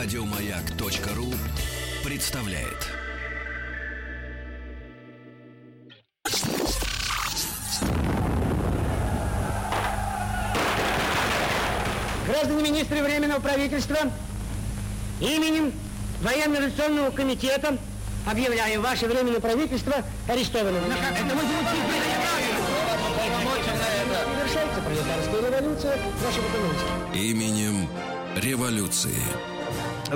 Радиомаяк.ру представляет. Граждане министры Временного правительства, именем Военно-революционного комитета объявляю ваше Временное правительство арестованным. Это мы Совершается пролетарская революция экономике. Именем революции.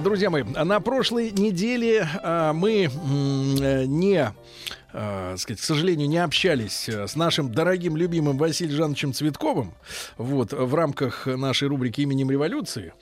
Друзья мои, на прошлой неделе а, мы э, не э, сказать, к сожалению, не общались э, с нашим дорогим, любимым Василием Жановичем Цветковым вот, в рамках нашей рубрики «Именем революции».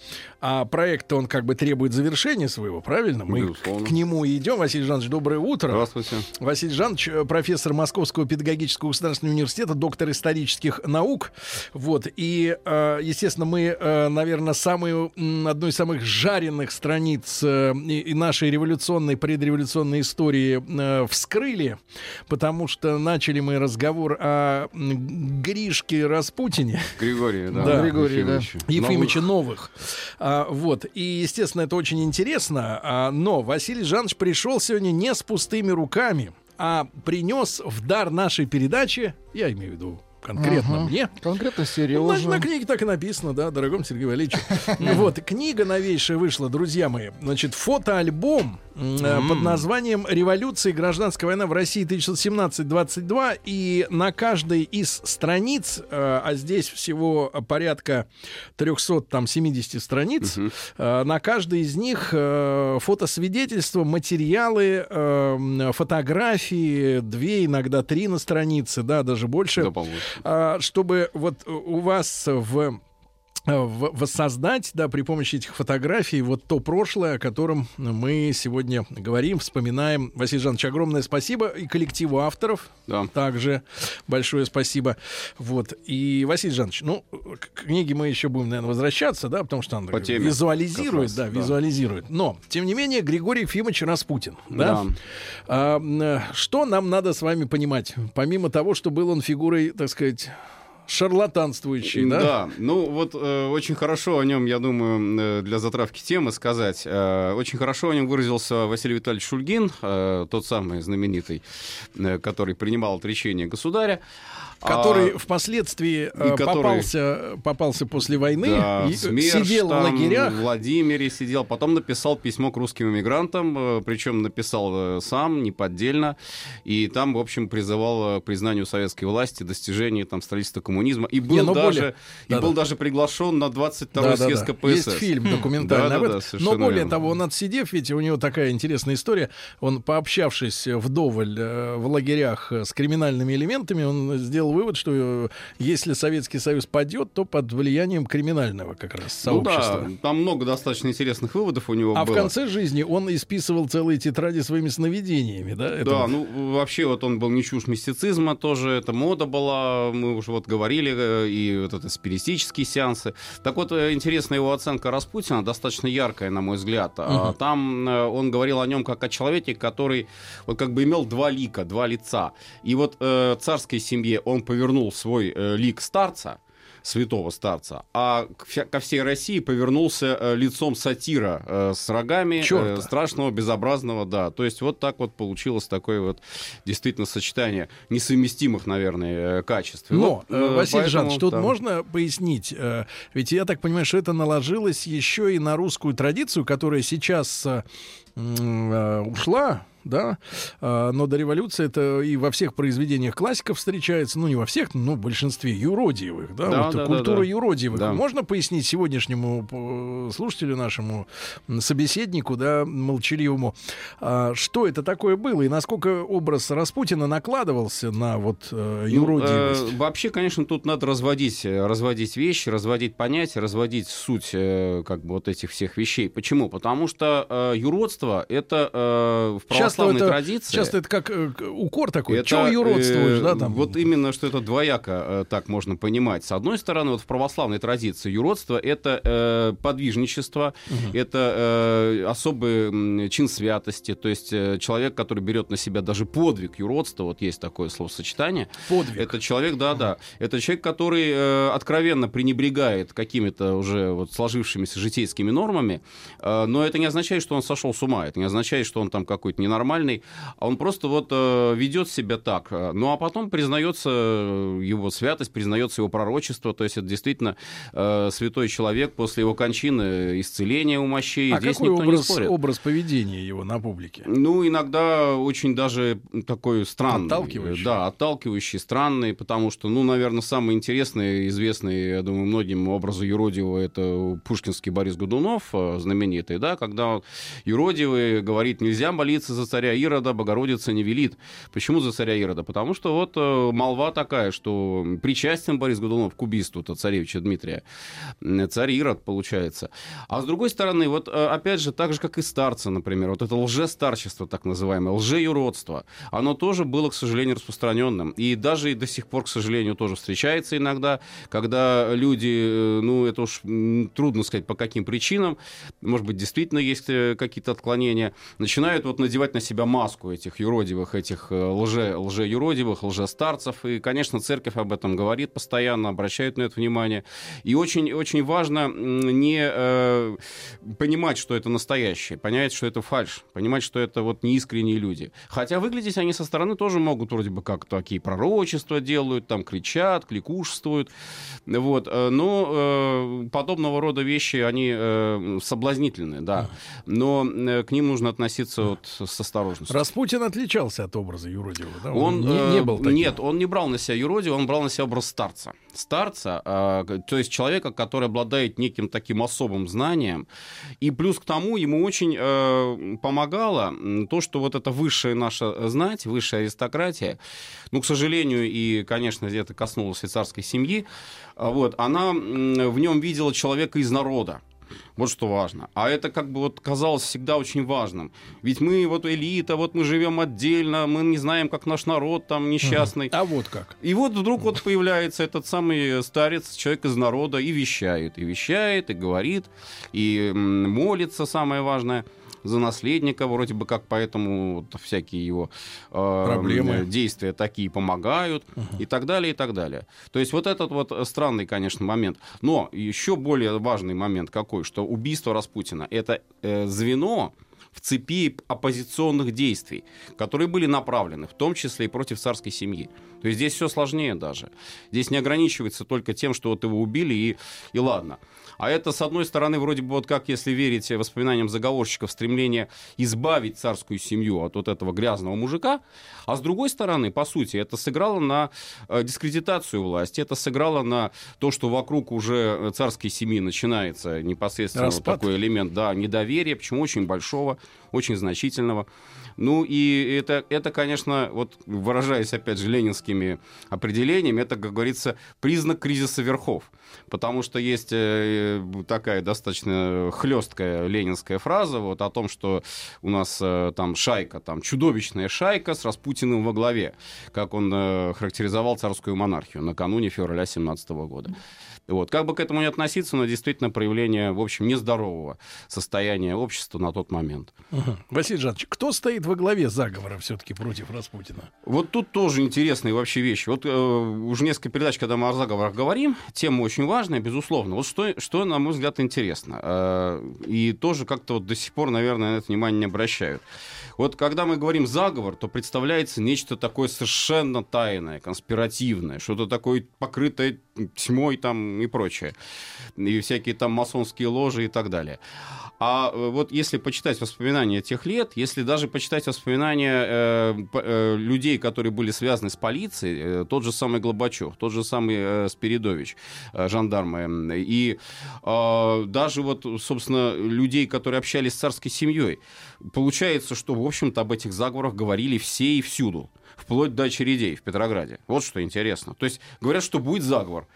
А проект, он как бы требует завершения своего, правильно? Мы Безусловно. к нему идем. Василий Жанович, доброе утро. Здравствуйте. Василий Жанович, э, профессор Московского педагогического государственного университета, доктор исторических наук. Вот. И, э, естественно, мы, э, наверное, самую, одну из самых жареных страниц э, и нашей революционной, предреволюционной истории э, вскрыли, потому что начали мы разговор о Гришке Распутине. Григорий, да. Да. Григорий, да. Ефимовича. Ефимовича новых. А, вот. И, естественно, это очень интересно. А, но Василий Жанович пришел сегодня не с пустыми руками, а принес в дар нашей передачи, я имею в виду конкретно Ага. мне, Конкретно ну, серьезно. на, на книге так и написано, да, дорогом Сергею Валерьевичу. Вот, книга новейшая вышла, друзья мои. Значит, фотоальбом э, под названием «Революция и гражданская война в России 1917-22». И на каждой из страниц, э, а здесь всего порядка 370 страниц, э, на каждой из них фотосвидетельства, материалы, фотографии, две, иногда три на странице, да, даже больше Да, чтобы вот у вас в в- воссоздать, да, при помощи этих фотографий вот то прошлое, о котором мы сегодня говорим, вспоминаем. Василий Жанович, огромное спасибо и коллективу авторов. Да. Также большое спасибо. Вот. И, Василий Жанович, ну, к книге мы еще будем, наверное, возвращаться, да, потому что она По теме визуализирует, раз, да, да. визуализирует. Но, тем не менее, Григорий Ефимович Распутин, да? Да. А, э, что нам надо с вами понимать? Помимо того, что был он фигурой, так сказать, шарлатанствующей, да? Да, ну вот э, очень хорошо о нем, я думаю, э, для затравки темы сказать. Э, очень хорошо о нем выразился Василий Витальевич Шульгин, э, тот самый знаменитый, э, который принимал отречение государя. Который А, впоследствии э, который- попался, попался после войны, да, и, э, СМЕРШ сидел в там, лагерях. В Владимире сидел, потом написал письмо к русским иммигрантам, причем написал э, сам, неподдельно, и там, в общем, призывал э, к признанию советской власти, достижении там строительства коммунизма, и был Не, ну, даже более- и Да-да. был даже приглашен на 22-й Да-да-да. съезд КПСС. Есть фильм документальный об этом. Но более верно. того, он отсидев, ведь у него такая интересная история. Он, пообщавшись вдоволь э, в лагерях э, с криминальными элементами, он сделал вывод, что э, если Советский Союз падет, то под влиянием криминального как раз Ну сообщества. да, там много достаточно интересных выводов у него А было. в конце жизни он исписывал целые тетради своими сновидениями, да? Это Да, ну вообще вот он был не чушь мистицизма тоже, это мода была, мы уже вот говорили, э, и вот это спиритические сеансы. Так вот, э, интересная его оценка Распутина, достаточно яркая, на мой взгляд. А, Мгм. Там он говорил о нем как о человеке, который вот как бы имел два лика, два лица. И вот э, царской семье он повернул свой э, лик старца, святого старца, а ко всей России повернулся э, лицом сатира э, с рогами Чёрта. э, страшного, безобразного, да. То есть вот так вот получилось такое вот действительно сочетание несовместимых, наверное, э, качеств. Но, вот, э, э, Василий поэтому, Жанович, тут да. можно пояснить? э, Ведь я так понимаю, что это наложилось еще и на русскую традицию, которая сейчас э, э, ушла, да, А, но до революции это и во всех произведениях классиков встречается, ну не во всех, но в большинстве юродивых, да, Да, вот да, да, культура да. юродивых. Да. Можно пояснить сегодняшнему э, слушателю нашему собеседнику, да, молчаливому, а, что это такое было и насколько образ Распутина накладывался на вот э, Ну, юродивость? э, вообще, конечно, тут надо разводить, э, разводить вещи, разводить понятия, разводить суть как бы вот этих всех вещей. Почему? Потому что э, юродство это э, в Сейчас православной это, традиции... Часто это как э, укор такой. Это, Чего юродствуешь, э, да, там? Вот именно, что это двояко э, так можно понимать. С одной стороны, вот в православной традиции юродство — это э, подвижничество, угу. это э, особый чин святости, то есть э, человек, который берет на себя даже подвиг юродства, вот есть такое словосочетание. Подвиг. Это человек, да-да, это человек, который э, откровенно пренебрегает какими-то уже вот сложившимися житейскими нормами, э, но это не означает, что он сошел с ума, это не означает, что он там какой-то ненормальный, а он просто вот э, ведет себя так. Ну а потом признается его святость, признается его пророчество, то есть это действительно э, святой человек после его кончины, исцеления у мощей. А Здесь какой никто образ, не спорит. образ поведения его на публике? Ну, иногда очень даже такой странный. Отталкивающий? Да, отталкивающий, странный, потому что, ну, наверное, самый интересный, известный, я думаю, многим образу юродивого это пушкинский Борис Годунов, э, знаменитый, да, когда юродивый говорит, нельзя молиться за царя Ирода, Богородица не велит. Почему за царя Ирода? Потому что вот э, молва такая, что причастен Борис Годунов к убийству-то царевича Дмитрия. Царь Ирод, получается. А с другой стороны, вот э, опять же, так же, как и старцы, например, вот это лжестарчество, так называемое, лжеюродство, оно тоже было, к сожалению, распространенным. И даже и до сих пор, к сожалению, тоже встречается иногда, когда люди, ну, это уж трудно сказать, по каким причинам, может быть, действительно есть какие-то отклонения, начинают вот надевать на себя маску этих юродивых, этих лже, лже-юродивых, лжестарцев. И, конечно, церковь об этом говорит постоянно, обращает на это внимание. И очень, очень важно не э, понимать, что это настоящее, понять, что это фальш, понимать, что это вот неискренние люди. Хотя выглядеть они со стороны тоже могут вроде бы как такие пророчества делают, там кричат, кликушествуют. Вот. Но э, подобного рода вещи, они э, соблазнительны, да. Но э, к ним нужно относиться вот с осторожностью. Распутин отличался от образа юродивого, да? Он, Он не, не был таким. Нет, он не брал на себя юродивого, он брал на себя образ старца. Старца, э, то есть человека, который обладает неким таким особым знанием. И плюс к тому ему очень э, помогало то, что вот эта высшая наша знать, высшая аристократия, ну, к сожалению, и, конечно, это коснулось и царской семьи, вот, она в нем видела человека из народа. Вот что важно. А это как бы вот казалось всегда очень важным. Ведь мы вот элита, вот мы живем отдельно, мы не знаем, как наш народ там несчастный. А вот как. И вот вдруг вот появляется этот самый старец, человек из народа, и вещает. И вещает, и говорит, и молится, самое важное за наследника, вроде бы как поэтому вот, всякие его э, Проблемы. действия такие помогают uh-huh. и так далее, и так далее. То есть вот этот вот странный, конечно, момент. Но еще более важный момент какой, что убийство Распутина — это э, звено, в цепи оппозиционных действий, которые были направлены, в том числе и против царской семьи. То есть здесь все сложнее даже. Здесь не ограничивается только тем, что вот его убили и, и ладно. А это, с одной стороны, вроде бы вот как, если верить воспоминаниям заговорщиков, стремление избавить царскую семью от вот этого грязного мужика, а с другой стороны, по сути, это сыграло на э, дискредитацию власти, это сыграло на то, что вокруг уже царской семьи начинается непосредственно вот такой элемент да, недоверия, почему очень большого, очень значительного. Ну и это, это, конечно, вот выражаясь опять же ленинскими определениями, это, как говорится, признак кризиса верхов. Потому что есть э, такая достаточно хлесткая ленинская фраза вот, о том, что у нас э, там шайка, там чудовищная шайка с Распутиным во главе, как он э, характеризовал царскую монархию накануне февраля 17 года. Вот. Как бы к этому не относиться, но действительно проявление, в общем, нездорового состояния общества на тот момент. Угу. Василий Жанович, кто стоит во главе заговора все-таки против Распутина? Вот тут тоже интересные вообще вещи. Вот э, уже несколько передач, когда мы о заговорах говорим, тема очень важная, безусловно. Вот что, что на мой взгляд, интересно. Э, и тоже как-то вот до сих пор, наверное, на это внимание не обращают. Вот когда мы говорим заговор, то представляется нечто такое совершенно тайное, конспиративное, что-то такое покрытое тьмой там и прочее. И всякие там масонские ложи и так далее. А э, вот если почитать воспоминания тех лет, если даже почитать воспоминания э, э, людей, которые были связаны с полицией, э, тот же самый Глобачев, тот же самый э, Спиридович, э, жандармы, и э, даже вот, собственно, людей, которые общались с царской семьей, получается, что, в общем-то, об этих заговорах говорили все и всюду. Вплоть до очередей в Петрограде. Вот что интересно. То есть говорят, что будет заговор.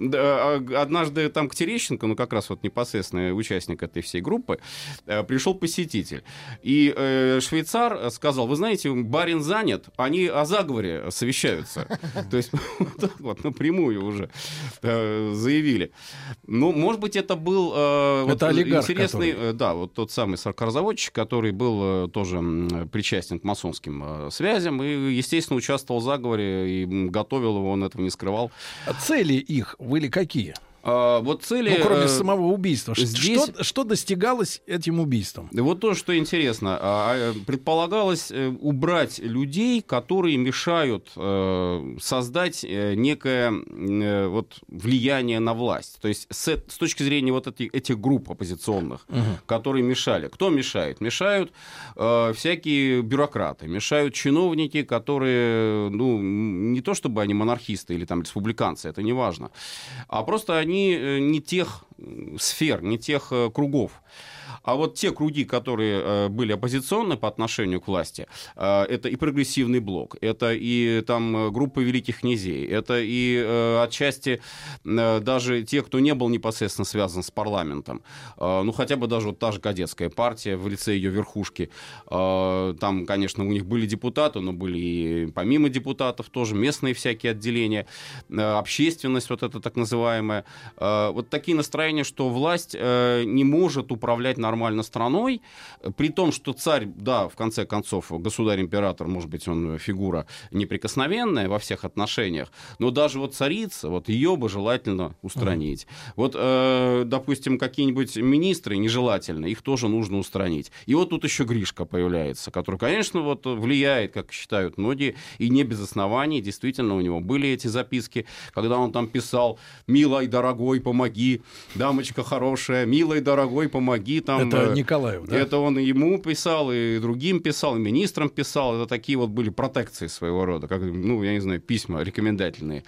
А, однажды там к Терещенко, ну как раз вот непосредственный участник этой всей группы, э, пришел посетитель. И э, швейцар сказал, вы знаете, барин занят, они о заговоре совещаются. То есть вот напрямую уже э, заявили. Ну, может быть, это был э, интересный, да, вот тот самый саркарзаводчик, который был тоже причастен к масонским связям и, естественно, участвовал в заговоре и готовил его, он этого не скрывал. А Цели их были какие? А, вот цели... Ну, кроме э, самого убийства. Здесь- Что, что достигалось этим убийством? Да Вот то, что интересно. А, а, Предполагалось э, убрать людей, которые мешают э, создать некое э, вот, влияние на власть. То есть с, с точки зрения вот этих, этих групп оппозиционных, которые мешали. Кто мешает? Мешают э, всякие бюрократы, мешают чиновники, которые, ну, не то чтобы они монархисты или там республиканцы, это не важно, а просто они э, не тех м, сфер, не тех э, кругов. А вот те круги, которые э, были оппозиционны по отношению к власти, э, это и прогрессивный блок, это и там э, группа великих князей, это и отчасти даже те, кто не был непосредственно связан с парламентом. Ну, хотя бы даже вот та же кадетская партия в лице ее верхушки. Там, конечно, у них были депутаты, но были и помимо депутатов тоже местные всякие отделения, общественность вот эта так называемая. Вот такие настроения, что власть не может управлять нормально страной, э, при том, что царь, да, в конце концов, государь-император, может быть, он фигура неприкосновенная во всех отношениях, но даже вот царица, вот ее бы желательно устранить. Вот, э, допустим, какие-нибудь министры нежелательные, их тоже нужно устранить. И вот тут еще Гришка появляется, который, конечно, вот влияет, как считают многие, и не без оснований. Действительно, у него были эти записки, когда он там писал «Милой, дорогой, помоги, дамочка хорошая, милой, дорогой, помоги». Там, Это э, Николаев, да? это он и ему писал, и другим писал, и министрам писал. Это такие вот были протекции своего рода, как, ну, я не знаю, письма рекомендательные.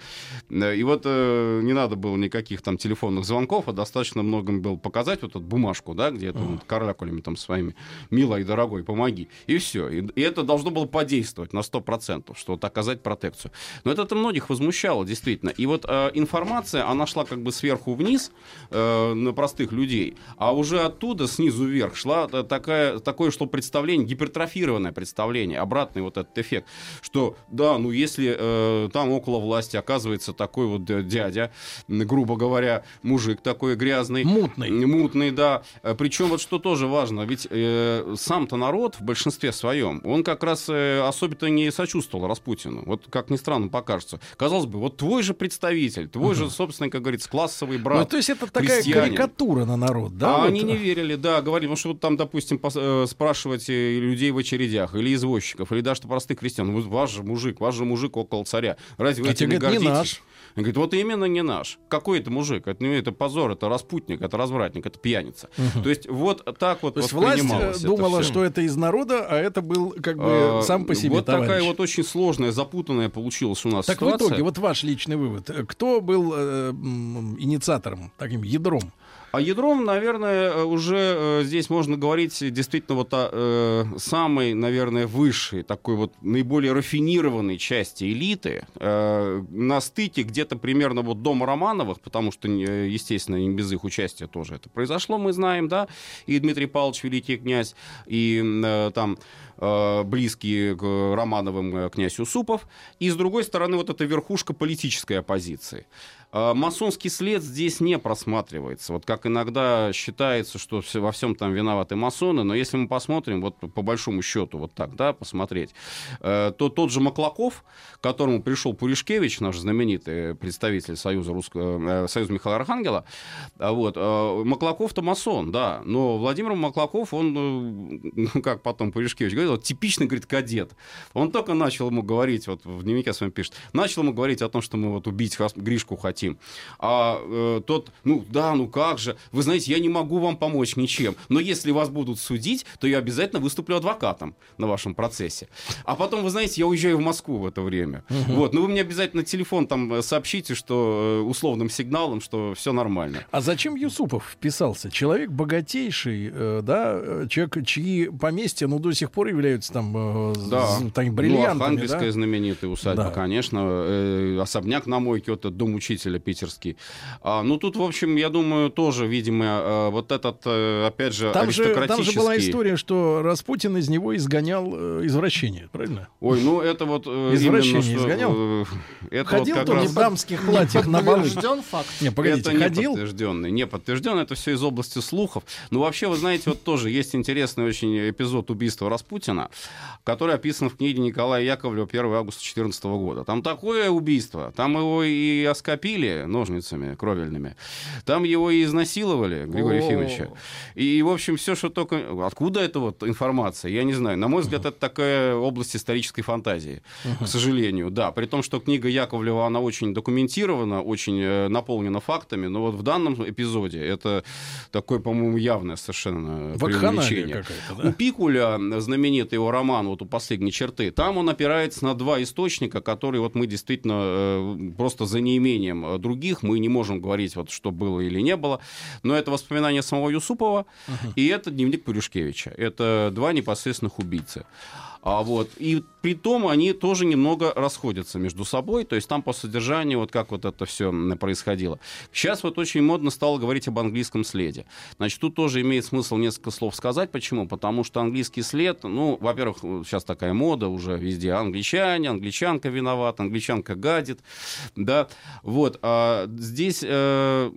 Э, И вот э, не надо было никаких там телефонных звонков, а достаточно многим было показать вот эту бумажку, да, где это вот каракулями там своими «Милой, дорогой, помоги». И все. И, и это должно было подействовать на 100%, что вот оказать протекцию. Но это, это многих возмущало, действительно. И вот э, информация, она шла как бы сверху вниз э, на простых людей, а уже оттуда, снизу вверх, шла э, такая, такое, что представление, гипертрофированное представление, обратный вот этот эффект, что, да, ну если э, там около власти оказывается такой вот э, дядя, грубо говоря, мужик такой грязный, Мутный. Мутный, да. Причем вот что тоже важно, ведь э, сам-то народ в большинстве своем, он как раз э, особенно не сочувствовал Распутину. Вот как ни странно покажется. Казалось бы, вот твой же представитель, твой же, собственно, как говорится, классовый брат. Ну, то есть это такая крестьянин. карикатура на народ, да? а вот? они не верили, да, говорили, ну что вот там, допустим, э, спрашивать э, людей в очередях, или извозчиков, или даже простых крестьян, ну, ваш же мужик, ваш же мужик около царя. Разве вы А этим не говорят, не гордитесь? наш. Он говорит, вот именно не наш. Какой это мужик? Это, ну, это позор, это распутник, это развратник, это пьяница. То есть вот так вот То есть власть э, это думала, всё. что это из народа, а это был как бы А, сам по себе Вот товарищ. такая вот очень сложная, запутанная получилась у нас Так в ситуация. итоге, вот ваш личный вывод. Кто был э, инициатором, таким ядром? А ядром, наверное, э, уже э, здесь можно говорить действительно вот о э, самой, наверное, высшей, такой вот наиболее рафинированной части элиты, э, на стыке где-то примерно вот дома Романовых, потому что, э, естественно, не без их участия тоже это произошло, мы знаем, да, и Дмитрий Павлович Великий князь, и э, там близкие к Романовым князь Юсупов, и с другой стороны вот эта верхушка политической оппозиции. А, Масонский след здесь не просматривается. Вот как иногда считается, что во всем там виноваты масоны, но если мы посмотрим, вот по большому счету, вот так, да, посмотреть, э, то тот же Маклаков, к которому пришел Пуришкевич, наш знаменитый представитель Союза, Русского, э, Союза Михаила Архангела, а вот, э, Маклаков-то масон, да, но Владимир Маклаков, он, ну, как потом Пуришкевич говорил, типичный, говорит, кадет. Он только начал ему говорить, вот в дневнике своем пишет, начал ему говорить о том, что мы вот убить Гришку хотим, защитим. А э, тот, ну да, ну как же, вы знаете, я не могу вам помочь ничем, но если вас будут судить, то я обязательно выступлю адвокатом на вашем процессе. А потом, вы знаете, я уезжаю в Москву в это время. Угу. Вот, но вы мне обязательно телефон там э, сообщите, что э, условным сигналом, что все нормально. А зачем Юсупов вписался? Человек богатейший, э, да, человек, чьи поместья, ну, до сих пор являются там, э, да. там бриллиантами, ну, Архангельская да? знаменитая усадьба, да. конечно, э, особняк на мойке, вот этот дом учителя питерский. А, ну, тут, в общем, я думаю, тоже, видимо, э, вот этот, э, опять же, там же, аристократический... там же была история, что Распутин из него изгонял э, извращение, правильно? Ой, ну, это вот Извращение именно, что, изгонял? это Ходил вот как в раз... дамских платьях на балы. Подтвержден факт. Не, погодите, это ходил? не подтвержденный, не подтвержденный, это все из области слухов. Ну, вообще, вы знаете, вот тоже есть интересный очень эпизод убийства Распутина, который описан в книге Николая Яковлева 1 августа 2014 года. Там такое убийство, там его и оскопили ножницами кровельными, там его и изнасиловали, Григория. Ефимовича. И, в общем, все, что только... Откуда эта вот информация? Я не знаю. На мой взгляд, это такая область исторической фантазии, к сожалению. Да, при том, что книга Яковлева, она очень документирована, очень э, наполнена фактами, но вот в данном эпизоде это такое, по-моему, явное совершенно преувеличение. какая-то, У да? Пикуля, знаменитый его роман вот у последней черты, там он опирается на два источника, которые вот мы действительно э, просто за неимением э, других, мы не можем говорить, вот, что было или не было, но это воспоминания самого Юсупова, и это дневник Пуришкевича. Это два непосредственных убийцы. А вот, и при том они тоже немного расходятся между собой, то есть там по содержанию, вот как вот это все происходило. Сейчас вот очень модно стало говорить об английском следе. Значит, тут тоже имеет смысл несколько слов сказать. Почему? Потому что английский след, ну, во-первых, сейчас такая мода уже везде. Англичане, англичанка виновата, англичанка гадит, да. Вот, а здесь э,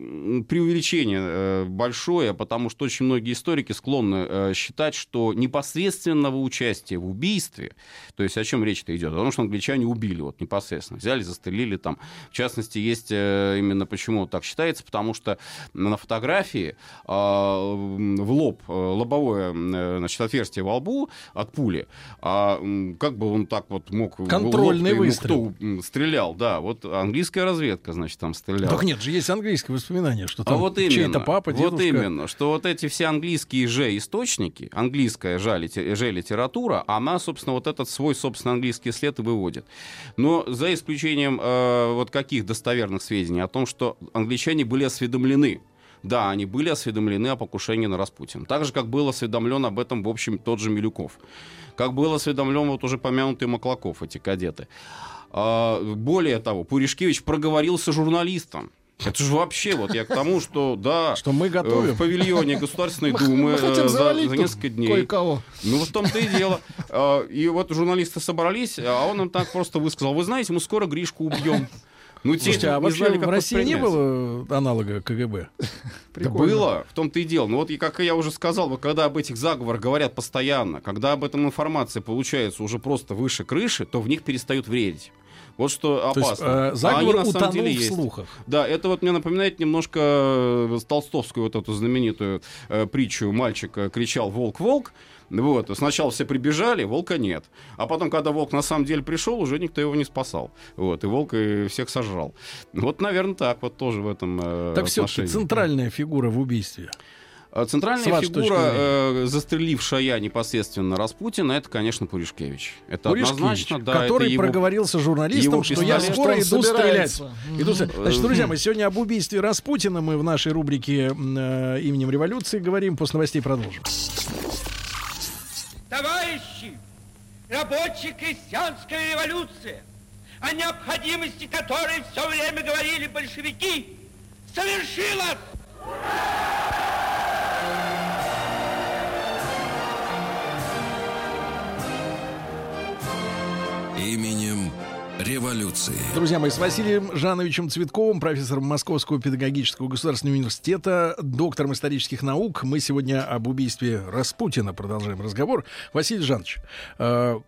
преувеличение э, большое, потому что очень многие историки склонны э, считать, что непосредственного участия в убийстве убийстве, то есть о чем речь-то идет? О том, что англичане убили вот непосредственно, взяли, застрелили там. В частности, есть э, именно почему так считается, потому что на фотографии э, в лоб, э, лобовое э, значит, отверстие во лбу от пули, а как бы он так вот мог... Контрольный лоб, ну, выстрел. кто стрелял, да, вот английская разведка, значит, там стреляла. Так нет же, есть английское воспоминание, что там А вот чей-то именно, папа, вот дедушка. именно, что вот эти все английские же источники, английская же литература, она, собственно, вот этот свой, собственно, английский след и выводит. Но за исключением э, вот каких достоверных сведений о том, что англичане были осведомлены да, они были осведомлены о покушении на Распутина. Так же, как был осведомлен об этом, в общем, тот же Милюков. Как был осведомлен вот уже помянутый Маклаков, эти кадеты. А, более того, Пуришкевич проговорился журналистам. Это же вообще, вот я к тому, что да, Что мы э, готовим. в павильоне Государственной Мы- Думы э, за, несколько дней. Ну, вот в том-то и дело. А, И вот журналисты собрались, а он им так просто высказал, вы знаете, мы скоро Гришку убьем. Ну, те Слушайте, а вообще знали, в России не было аналога КГБ? Да было, в том-то и дело. Ну вот, и как я уже сказал, вот когда об этих заговорах говорят постоянно, когда об этом информация получается уже просто выше крыши, то в них перестают верить. Вот что То есть опасно. э, А они заговор на самом деле в есть. слухах. Да, это вот мне напоминает немножко э, толстовскую вот эту знаменитую э, притчу. Мальчик э, кричал «Волк, волк!» Вот, сначала все прибежали, волка нет. А потом, когда волк на самом деле пришел, уже никто его не спасал. Вот, и волк и всех сожрал. Вот, наверное, так вот тоже в этом э, Так все-таки центральная фигура в убийстве. А Центральная вашей фигура, э, застрелившая непосредственно Распутина, это, конечно, Пуришкевич. Это Пуришкевич, однозначно, да, который это его... проговорился журналистам, его что я скоро Что иду стрелять. собирается. Иду. Значит, друзья, мы сегодня об убийстве Распутина мы в нашей рубрике э, именем революции говорим. После новостей продолжим. Товарищи, рабочая крестьянская революция, о необходимости которой все время говорили большевики, совершилась! Именем революции. Друзья мои, с Василием Жановичем Цветковым, профессором Московского педагогического государственного университета, доктором исторических наук. Мы сегодня об убийстве Распутина продолжаем разговор. Василий Жанович, э,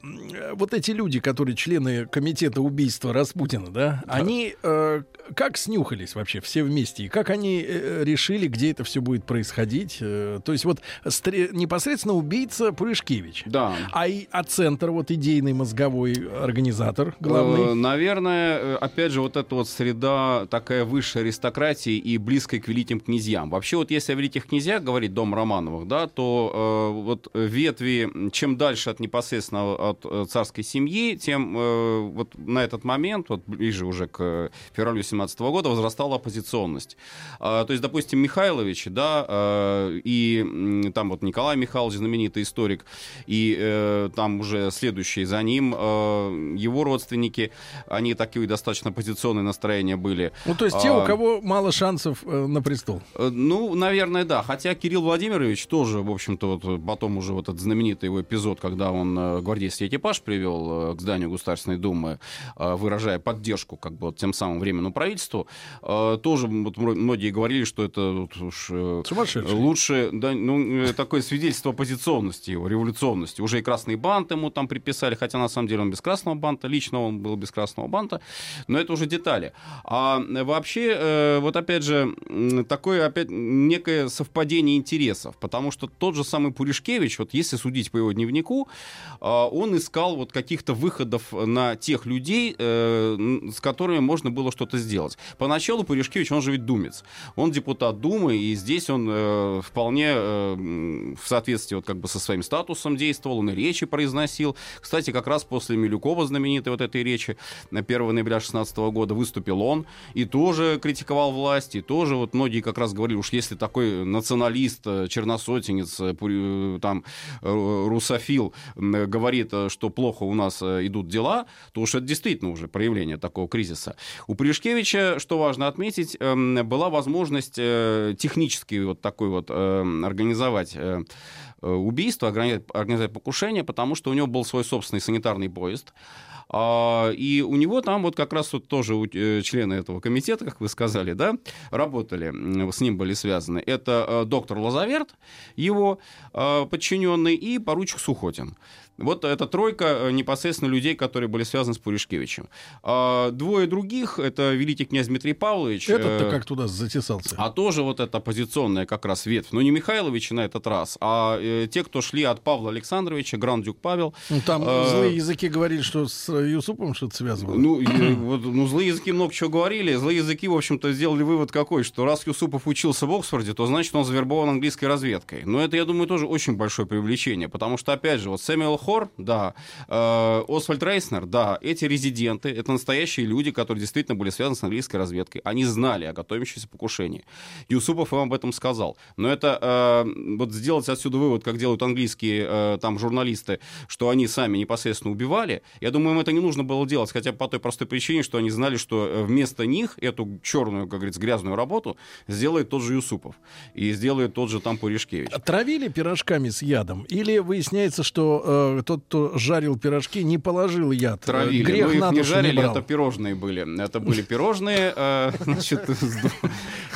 вот эти люди, которые члены комитета убийства Распутина, да, они э, как снюхались вообще все вместе? И как они э, решили, где это все будет происходить? Э, то есть вот стре- непосредственно убийца Пуришкевич. Да. А, и, а центр, вот идейный мозговой организатор главный. Э, Наверное, э, опять же, вот эта вот среда такая высшей аристократии и близкой к великим князьям. Вообще, вот если о великих князьях говорить, дом Романовых, да, то э, вот ветви, чем дальше от непосредственно от э, царской семьи, тем э, вот на этот момент, вот ближе уже к февралю 17 года, возрастала оппозиционность. А, то есть, допустим, Михайлович, да, э, и там вот Николай Михайлович, знаменитый историк, и э, там уже следующий за ним, э, его родственники, они такие достаточно оппозиционные настроения были. Ну, то есть те, А, у кого мало шансов э, на престол. Э, Ну, наверное, да. Хотя Кирилл Владимирович тоже, в общем-то, вот потом уже вот этот знаменитый его эпизод, когда он э, гвардейский экипаж привел э, к зданию Государственной Думы, э, выражая поддержку как бы вот тем самым временному правительству, э, тоже вот многие говорили, что это вот уж э, лучше, да, ну, э, такое свидетельство оппозиционности его, революционности. Уже и красный бант ему там приписали, хотя на самом деле он без красного банта, лично он был без красного банта, но это уже детали. А э, вообще, э, вот опять же, такое опять некое совпадение интересов, потому что тот же самый Пуришкевич, вот если судить по его дневнику, а, он искал вот каких-то выходов на тех людей, э, с которыми можно было что-то сделать. Поначалу Пуришкевич, он же ведь думец, он депутат Думы, и здесь он вполне в соответствии вот как бы со своим статусом действовал, он и речи произносил. Кстати, как раз после Милюкова знаменитой вот этой речи на 1 ноября 16 года выступил он и тоже критиковал власть, и тоже вот многие как раз говорили, уж если такой националист, э, черносотенец, э, э, там русофил говорит, что плохо у нас идут дела, то уж это действительно уже проявление такого кризиса. У Пришкевича, что важно отметить, эм, была возможность технически вот такой вот эм, организовать убийство, органи- организовать покушение, потому что у него был свой собственный санитарный поезд. А, И у него там вот как раз вот тоже э, члены этого комитета, как вы сказали, да, работали, с ним были связаны. Это э, доктор Лазаверт, его э, подчиненный, и поручик Сухотин. Вот эта тройка э, непосредственно людей, которые были связаны с Пуришкевичем. А Двое других, это великий князь Дмитрий Павлович. Этот-то э, как туда затесался? а тоже вот эта оппозиционная как раз ветвь. Но не Михайлович на этот раз, а э, те, кто шли от Павла Александровича, Грандюк Павел. Ну, там э, злые языки говорили, что с Юсуповым что-то связывало. Ну, вот, ну, злые языки много чего говорили. Злые языки, в общем-то, сделали вывод какой, что раз Юсупов учился в Оксфорде, то значит он завербован английской разведкой. Но это, я думаю, тоже очень большое привлечение, потому что, опять же, вот Сэмюэл Хор, да, э, Освальд Рейснер, да, эти резиденты, это настоящие люди, которые действительно были связаны с английской разведкой. Они знали о готовящемся покушении. Юсупов им об этом сказал. Но это э, вот сделать отсюда вывод, как делают английские э, там журналисты, что они сами непосредственно убивали, я думаю, им это не нужно было делать, хотя по той простой причине, что они знали, что э, вместо них эту черную, как говорится, грязную работу сделает тот же Юсупов и сделает тот же там Пуришкевич. Травили пирожками с ядом? Или выясняется, что э, тот, кто жарил пирожки, не положил яд? Травили. Грех Но их на не жарили, брал. это пирожные были. Это были пирожные, э, значит,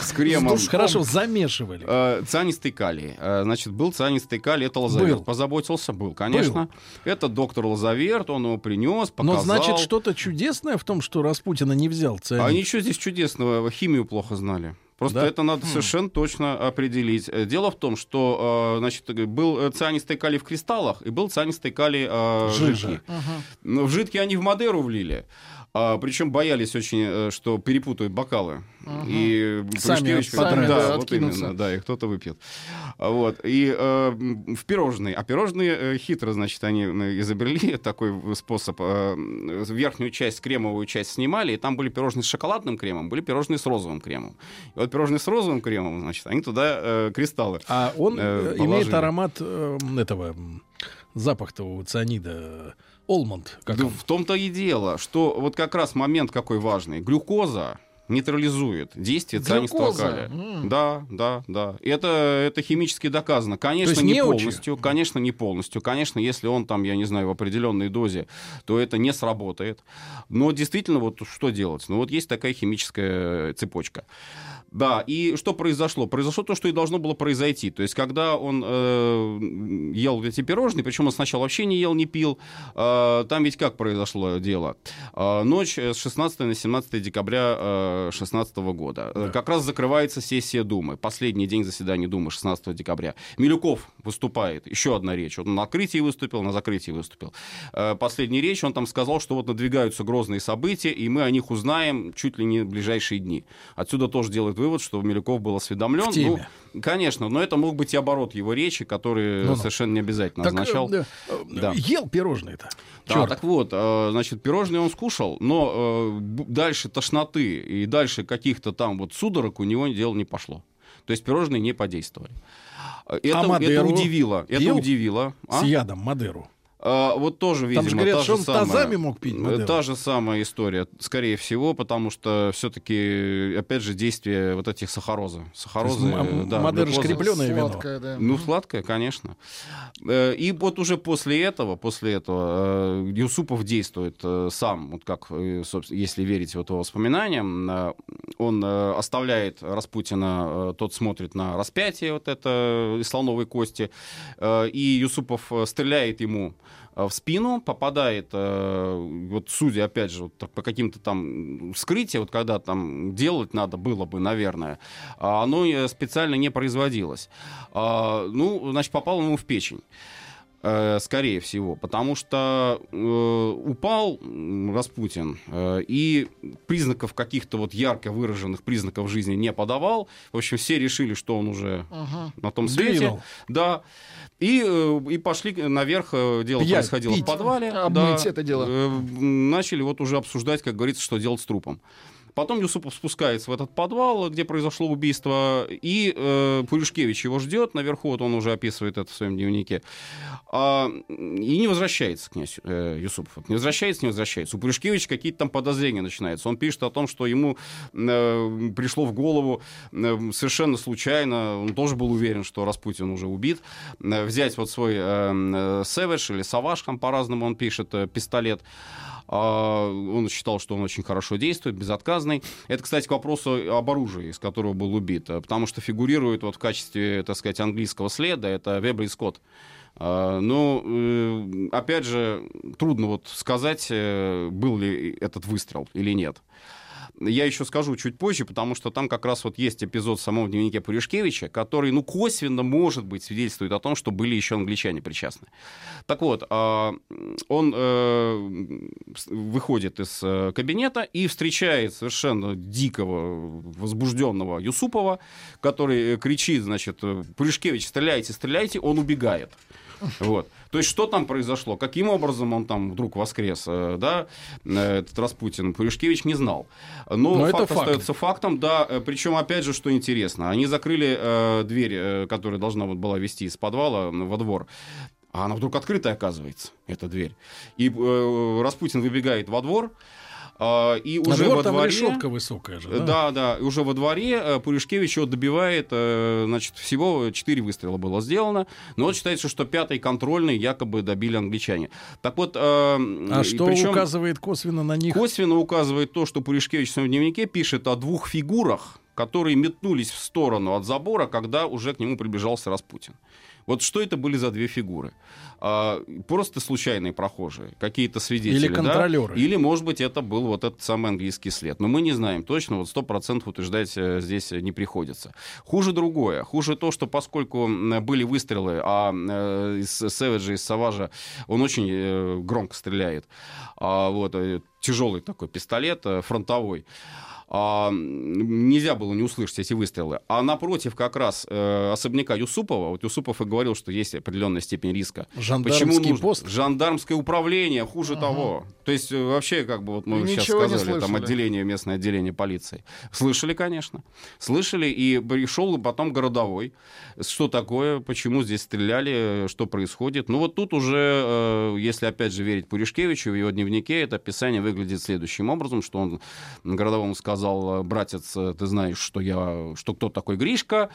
с кремом. Хорошо, замешивали. Э, Цианистый калий. Э, Значит, был цианистый калий, это Лазаверт. Был. Позаботился? Был, конечно. Это доктор Лазаверт, он его принес, показал. Но значит, что-то чудесное в том, что Распутина не взял цианид? А ничего здесь чудесного, химию плохо знали. Просто Да? это надо совершенно точно определить. Э, Дело в том, что э, значит, был э, цианистый калий в кристаллах и был цианистый калий э, жидкий. Но в жидкий они в Мадеру влили. А, причем боялись очень, э, что перепутают бокалы. И Сами потратят. да, вот именно, да, и кто-то выпьет. Вот. И э, в пирожные. А пирожные э, хитро, значит, они э, изобрели такой способ. э, верхнюю часть, кремовую часть снимали, и там были пирожные с шоколадным кремом, были пирожные с розовым кремом. И вот пирожные с розовым кремом, значит, они туда э, кристаллы. А он э, э, положили. имеет аромат э, этого запах-то у цианида. Олмонд. Как Да он? в том-то и дело, что вот как раз момент какой важный. Глюкоза нейтрализует действие цианистого калия. М. Да, да, да. Это, это химически доказано. Конечно, не неучи? полностью. Конечно, не полностью. Конечно, если он там, я не знаю, в определенной дозе, то это не сработает. Но действительно, вот что делать? Ну вот есть такая химическая цепочка. Да, и что произошло? Произошло то, что и должно было произойти. То есть, когда он э, ел эти пирожные, причем он сначала вообще не ел, не пил, э, там ведь как произошло дело? Э, ночь с 16 на 17 декабря э, 2016 года. Э, Как раз закрывается сессия Думы. Последний день заседания Думы 16 декабря. Милюков выступает. Еще одна речь. Он на открытии выступил, на закрытии выступил. Э, Последняя речь, он там сказал, что вот надвигаются грозные события, и мы о них узнаем чуть ли не в ближайшие дни. Отсюда тоже делает вывод, что Милюков был осведомлен. В теме. Ну, конечно, но это мог быть и оборот его речи, который Ну-ну. совершенно не обязательно Так, означал. э, э, Да. Ел пирожные-то. Да, Чёрт. так вот, э, значит, пирожные он скушал, но э, дальше тошноты и дальше каких-то там вот судорог у него дело не пошло. То есть пирожные не подействовали. Э, Это, это Мадеру удивило. Это удивило. А? С ядом Мадеру. А, вот тоже, видимо, Там же говорят, та что же он самая- тазами мог пить Мадеру. Та же самая история, скорее всего, потому что все-таки, опять же, действие вот этих сахарозы. Сахарозы, есть м- да, Мадера глюкоза. шкреплёное вино. Сладкое, да. Ну, сладкое, конечно. Э, И вот уже после этого, после этого э, Юсупов действует э, сам, вот как, э, собственно, если верить вот его воспоминаниям, э, он э, оставляет Распутина, э, тот смотрит на распятие вот это слоновой кости, э, и Юсупов э, стреляет ему э, в спину, попадает, э, вот судя, опять же, вот по каким-то там вскрытиям, вот когда там делать надо было бы, наверное, а оно э, специально не производилось. А, ну, значит, попал ему в печень. Э, Скорее всего, потому что э, упал Распутин э, и признаков каких-то вот ярко выраженных признаков жизни не подавал. В общем, все решили, что он уже Ага. на том свете. Двинул. Да. И, э, и пошли наверх. э, Дело Пьять, происходило пить. в подвале. Обмыть да. это дело. Э, Начали вот уже обсуждать, как говорится, что делать с трупом. Потом Юсупов спускается в этот подвал, где произошло убийство, и э, Пуришкевич его ждет наверху, вот он уже описывает это в своем дневнике, А, и не возвращается князь э, Юсупов. Не возвращается, не возвращается. У Пуришкевича какие-то там подозрения начинаются. Он пишет о том, что ему э, пришло в голову э, совершенно случайно, он тоже был уверен, что Распутин уже убит, э, взять вот свой э, э, Savage или Саваш, там по-разному он пишет, э, пистолет, а, Он считал, что он очень хорошо действует, безотказный. Это, кстати, к вопросу об оружии, из которого был убит. э, Потому что фигурирует вот в качестве, так сказать, английского следа, это Вебер Скотт. А, Ну, э, опять же, трудно вот сказать, э, был ли этот выстрел или нет. Я еще скажу чуть позже, потому что там как раз вот есть эпизод в самом дневнике Пуришкевича, который, ну, косвенно, может быть, свидетельствует о том, что были еще англичане причастны. Так вот, а, он э, выходит из э, кабинета и встречает совершенно дикого, возбужденного Юсупова, который э, кричит, значит, Пуришкевич, стреляйте, стреляйте, он убегает. Вот. То есть что там произошло? Каким образом он там вдруг воскрес? э, Да, э, этот Распутин Пуришкевич не знал. Но, Но это факт факт. остается фактом, да. э, Причем, опять же, что интересно, они закрыли э, дверь, э, которая должна вот была вести из подвала во двор. А она вдруг открытая оказывается, эта дверь. И э, Распутин выбегает во двор, и На уже двор во там дворе... решетка высокая же. Да, Да? да, уже во дворе э, Пуришкевич его добивает, э, значит, всего 4 выстрела было сделано, но вот считается, что пятый контрольный якобы добили англичане. Так вот... э, А что причем указывает косвенно на них? Косвенно указывает то, что Пуришкевич в своем дневнике пишет о двух фигурах, которые метнулись в сторону от забора, когда уже к нему приближался Распутин. Вот что это были за две фигуры? А, просто случайные прохожие, какие-то свидетели. Или да? контролеры. Или, может быть, это был вот этот самый английский след. Но мы не знаем точно, вот сто процентов утверждать э, здесь не приходится. Хуже другое. Хуже то, что поскольку были выстрелы, а э, из Сэвиджа, из Саважа он очень э, громко стреляет. А, вот, э, тяжелый такой пистолет, э, фронтовой. А, нельзя было не услышать эти выстрелы. А напротив как раз э, особняка Юсупова, вот Юсупов и говорил, что есть определенная степень риска. Жандармский Почему нужно? пост? Жандармское управление, хуже того. То есть э, вообще, как бы вот мы сейчас ничего не сказали, там отделение, местное отделение полиции. Слышали, конечно. Слышали, и пришел потом городовой. Что такое, почему здесь стреляли, что происходит. Ну вот тут уже, э, если опять же верить Пуришкевичу, в его дневнике это описание выглядит следующим образом, что он городовому сказал, братец, э, ты знаешь, что я, что кто такой Гришка?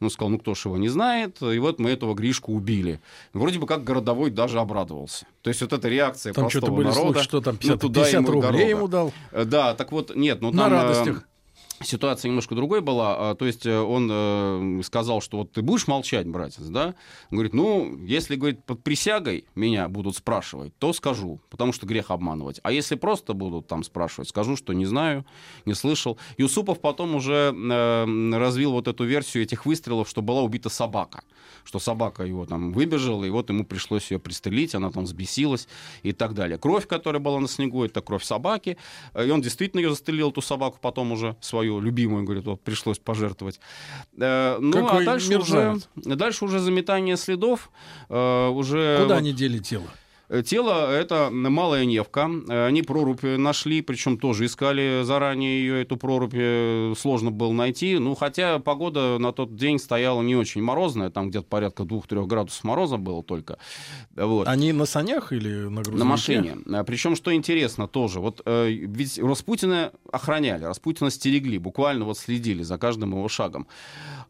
Он сказал, ну кто ж его не знает. И вот мы этого Гришку убили. Вроде бы как городовой даже обрадовался. То есть вот эта реакция Там простого что-то были народа. слухи, что там ну, 50, туда 50 ему рублей дорога. ему дал. Э, Да, так вот, нет, ну На там... э, радостях. Ситуация немножко другой была. А, То есть э, он э, сказал, что вот ты будешь молчать, братец, да? Он говорит, ну, если, говорит, под присягой меня будут спрашивать, то скажу, потому что грех обманывать. А если просто будут там спрашивать, скажу, что не знаю, не слышал. Юсупов потом уже э, развил вот эту версию этих выстрелов, что была убита собака. Что собака его там выбежала, и вот ему пришлось ее пристрелить, она там взбесилась и так далее. Кровь, которая была на снегу, это кровь собаки. И он действительно ее застрелил, эту собаку, потом уже свою любимую, говорит, вот пришлось пожертвовать. Э, Ну, Какой а дальше уже, дальше уже заметание следов, э, уже... Куда вот- они дели тело? Э, Тело это Малая Невка. Э, Они прорубь нашли, причем тоже искали заранее ее, эту прорубь э, сложно было найти. Ну, хотя погода на тот день стояла не очень морозная, там где-то порядка 2-3 градусов мороза было только. Вот. Они на санях или на грузовике? На машине. Причем, что интересно тоже, вот э, ведь Распутина охраняли, Распутина стерегли, буквально вот следили за каждым его шагом.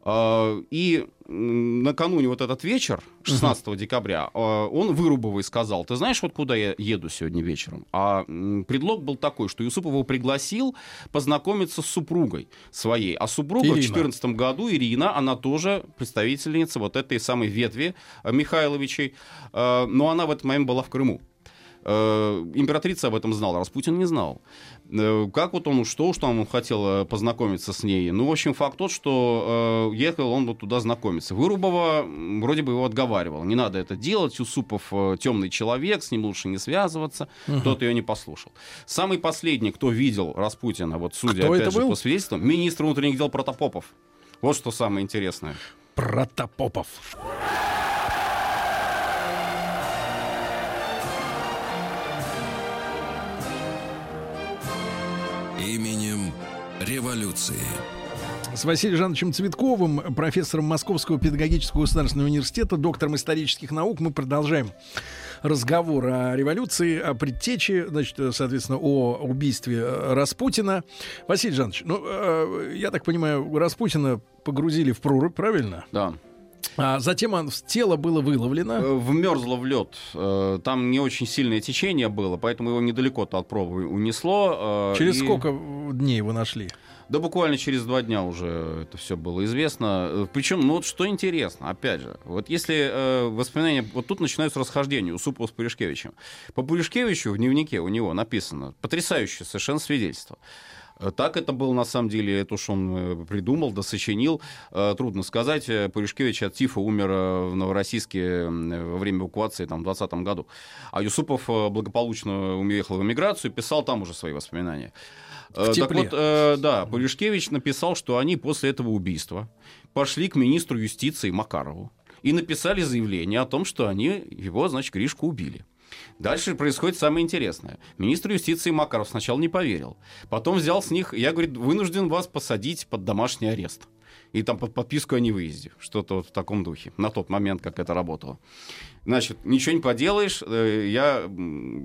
Э, и накануне вот этот вечер, 16 декабря, э, он Вырубовой сказал, ты знаешь, вот куда я еду сегодня вечером? А предлог был такой, что Юсупов его пригласил познакомиться с супругой своей. А супруга в Ирина. 2014 году, Ирина, она тоже представительница вот этой самой ветви э, Михайловичей, Э, но она в этот момент была в Крыму. Э, Императрица об этом знала, Распутин не знал. Э, Как вот он что, что он хотел э, познакомиться с ней? Ну, в общем, факт тот, что ехал он вот туда знакомиться. Вырубова вроде бы его отговаривал. Не надо это делать, Юсупов темный человек, с ним лучше не связываться. Тот ее не послушал. Самый последний, кто видел Распутина, вот судя Кто опять же был? по свидетельствам, министр внутренних дел Протопопов. Вот что самое интересное. Протопопов. Именем революции. С Василием Жановичем Цветковым, профессором Московского педагогического государственного университета, доктором исторических наук, мы продолжаем разговор о революции, о предтече, значит, соответственно, о убийстве Распутина. Василий Жанович, ну, э, я так понимаю, Распутина погрузили в прорубь, правильно? Да. А затем он, тело было выловлено. Э, Вмерзло в лед. Э, Там не очень сильное течение было, поэтому его недалеко-то от пробы унесло. э, Через и- сколько дней его нашли? Да буквально через два дня уже это все было известно. Причем, ну вот что интересно, опять же, вот если э, воспоминания, вот тут начинаются расхождения у Супова с Пуришкевичем. По Пуришкевичу в дневнике у него написано потрясающее совершенно свидетельство. Э, Так это было на самом деле, это уж он э, придумал, да сочинил. Э, Трудно сказать. Пуришкевич от тифа умер в Новороссийске во время эвакуации там, в 2020 году. А Юсупов благополучно уехал в эмиграцию писал там уже свои воспоминания. Так тепле. вот, э, да, Пуришкевич написал, что они после этого убийства пошли к министру юстиции Макарову и написали заявление о том, что они его, значит, Гришку убили. Дальше происходит самое интересное. Министр юстиции Макаров сначала не поверил. Потом взял с них, я, говорит, вынужден вас посадить под домашний арест. И там под подписку о невыезде. Что-то вот в таком духе. На тот момент, как это работало. Значит, ничего не поделаешь. Э, Я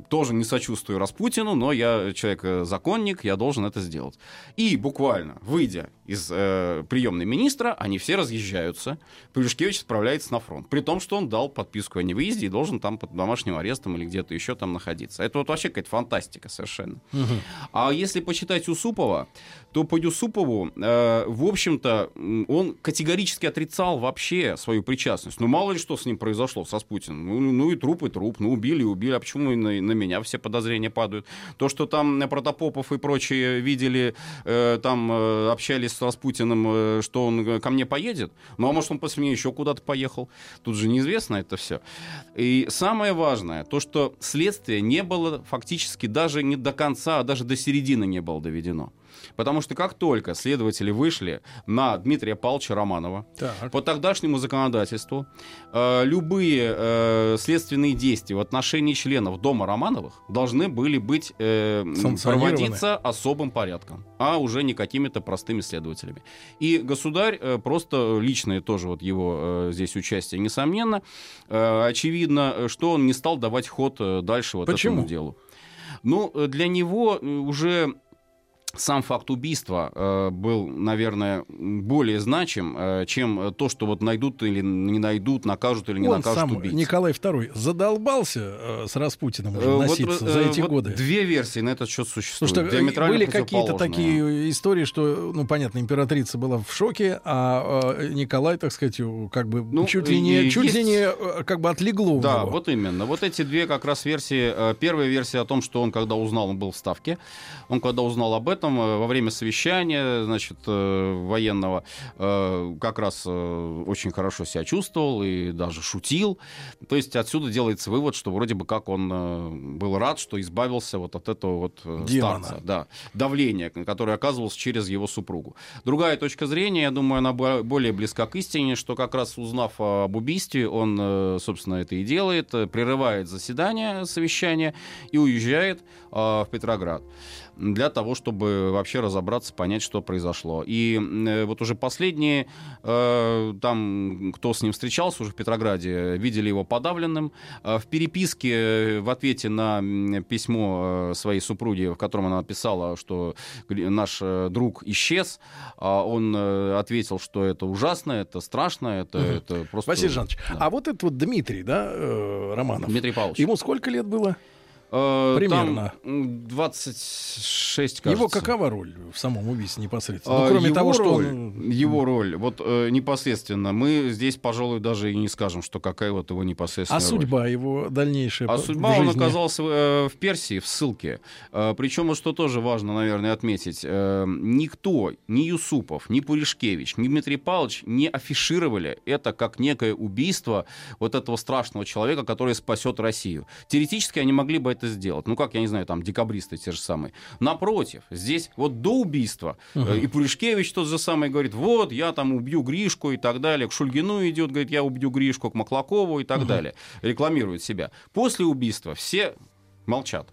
тоже не сочувствую Распутину, но я человек-законник, я должен это сделать. И буквально, выйдя из э, приемной министра, они все разъезжаются. Пулюшкевич отправляется на фронт. При том, что он дал подписку о невыезде и должен там под домашним арестом или где-то еще там находиться. Это вот вообще какая-то фантастика совершенно. А если почитать Юсупова, то по Юсупову, э, в общем-то, он категорически отрицал вообще свою причастность. Ну, мало ли что с ним произошло, со Спутиным. Ну, ну и труп, и труп. Ну, убили, убили. А почему на, на меня все подозрения падают? То, что там э, Протопопов и прочие видели, э, там э, общались с Распутиным, э, что он э, ко мне поедет. Ну, а может, он после меня еще куда-то поехал. Тут же неизвестно это все. И самое важное, то, что следствие не было фактически даже не до конца, а даже до середины не было доведено. Потому что как только следователи вышли на Дмитрия Павловича Романова, Так. по тогдашнему законодательству э, любые э, следственные действия в отношении членов Дома Романовых должны были быть э, проводиться особым порядком, а уже не какими-то простыми следователями. И государь э, просто личное тоже вот его э, здесь участие, несомненно, э, очевидно, что он не стал давать ход э, дальше вот Почему? этому делу. Ну, э, для него э, уже сам факт убийства э, был, наверное, более значим, э, чем то, что вот найдут или не найдут, накажут или не Он накажут сам. Николай II, задолбался э, с Распутиным уже Э, вот, носиться э, за эти вот годы. Две версии на этот счет существуют. Потому что э, были какие-то такие истории, что, ну, понятно, императрица была в шоке, а Николай, так сказать, как бы Ну, чуть ли не, чуть ли не как бы отлегло Да, него. вот именно. Вот эти две как раз версии. Первая версия о том, что он, когда узнал, он был в Ставке. Он, когда узнал об этом, э, во время совещания, значит, э, военного, э, как раз очень хорошо себя чувствовал и даже шутил. То есть отсюда делается вывод, что вроде бы как он был рад, что избавился вот от этого вот Демона. старца. Да, давления, которое оказывалось через его супругу. Другая точка зрения, я думаю, она бо- более близка к истине, что как раз узнав об убийстве, он, собственно, это и делает, прерывает заседание, совещание и уезжает в Петроград для того, чтобы вообще разобраться, понять, что произошло. И э, вот уже последние, э, там, кто с ним встречался уже в Петрограде, видели его подавленным. Э, в переписке в ответе на письмо своей супруги, в котором она написала, что наш друг исчез, а он ответил, что это ужасно, это страшно, это, это просто... Василий Жанович, Да. а вот этот вот Дмитрий, да, Романов, Дмитрий Павлович. ему сколько лет было? Э, примерно. Там м, 26, кажется. Его какова роль в самом убийстве непосредственно? Ну, А, кроме его того, что роль, он... его роль, вот э, непосредственно, мы здесь, пожалуй, даже и не скажем, что какая вот его непосредственная А роль. судьба его дальнейшая А по- судьба в он жизни? оказался э, в Персии, в ссылке. Э, причем, вот что тоже важно, наверное, отметить, э, никто, ни Юсупов, ни Пуришкевич, ни Дмитрий Павлович не афишировали это как некое убийство вот этого страшного человека, который спасет Россию. Теоретически они могли бы это сделать. Ну, как, я не знаю, там, декабристы те же самые. Напротив, здесь вот до убийства э, и Пуришкевич тот же самый говорит, вот, я там убью Гришку и так далее. К Шульгину идет, говорит, я убью Гришку, к Маклакову и так далее. Рекламирует себя. После убийства все молчат.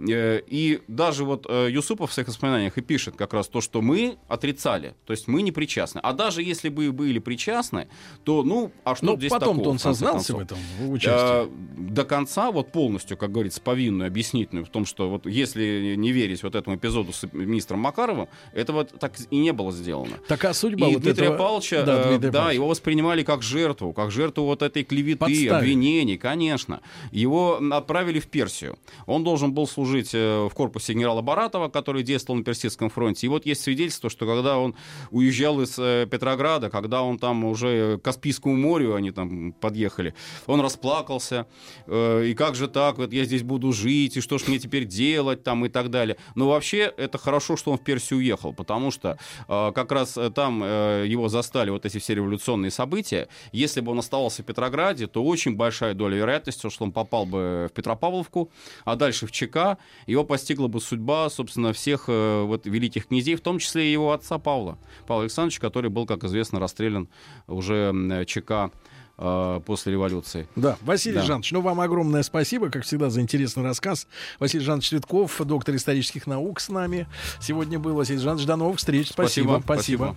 Э, И даже вот э, Юсупов в своих воспоминаниях и пишет как раз то, что мы отрицали, то есть мы не причастны. А даже если бы и были причастны, то, ну, а что Ну, здесь потом-то такого, он в конце сознался в этом, в участии. Э, До конца, вот полностью, как говорится, повинную, объяснительную в том, что вот если не верить вот этому эпизоду с министром Макаровым, этого так и не было сделано. Так а судьба И вот Дмитрия этого... Павловича, Да, Дмитрия да, Павловича. его воспринимали как жертву, как жертву вот этой клеветы, Подставили. обвинений, конечно. Его отправили в Персию. Он должен был служить э, в корпусе генерала Баратова, который действовал на Персидском фронте. И вот есть свидетельство, что когда он уезжал из э, Петрограда, когда он там уже к Каспийскому морю, они там подъехали, он расплакался. э, и как же так, вот я здесь буду жить, и что ж мне теперь делать там и так далее. Но вообще это хорошо, что он в Персию уехал, потому что как раз там его застали вот эти все революционные события. Если бы он оставался в Петрограде, то очень большая доля вероятности, что он попал бы в Петропавловку, а дальше в ЧК. Его постигла бы судьба, собственно, всех э, вот великих князей, в том числе и его отца Павла. Павла Александровича, который был, как известно, расстрелян уже м, ЧК э, после революции. Да, Василий Да. Жанович, ну вам огромное спасибо, как всегда, за интересный рассказ. Василий Жанович Цветков, доктор исторических наук с нами. Сегодня был Василий Жанович. До новых встреч. Спасибо. Спасибо. спасибо.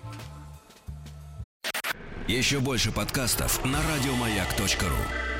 Еще больше подкастов на радиомаяк.ру.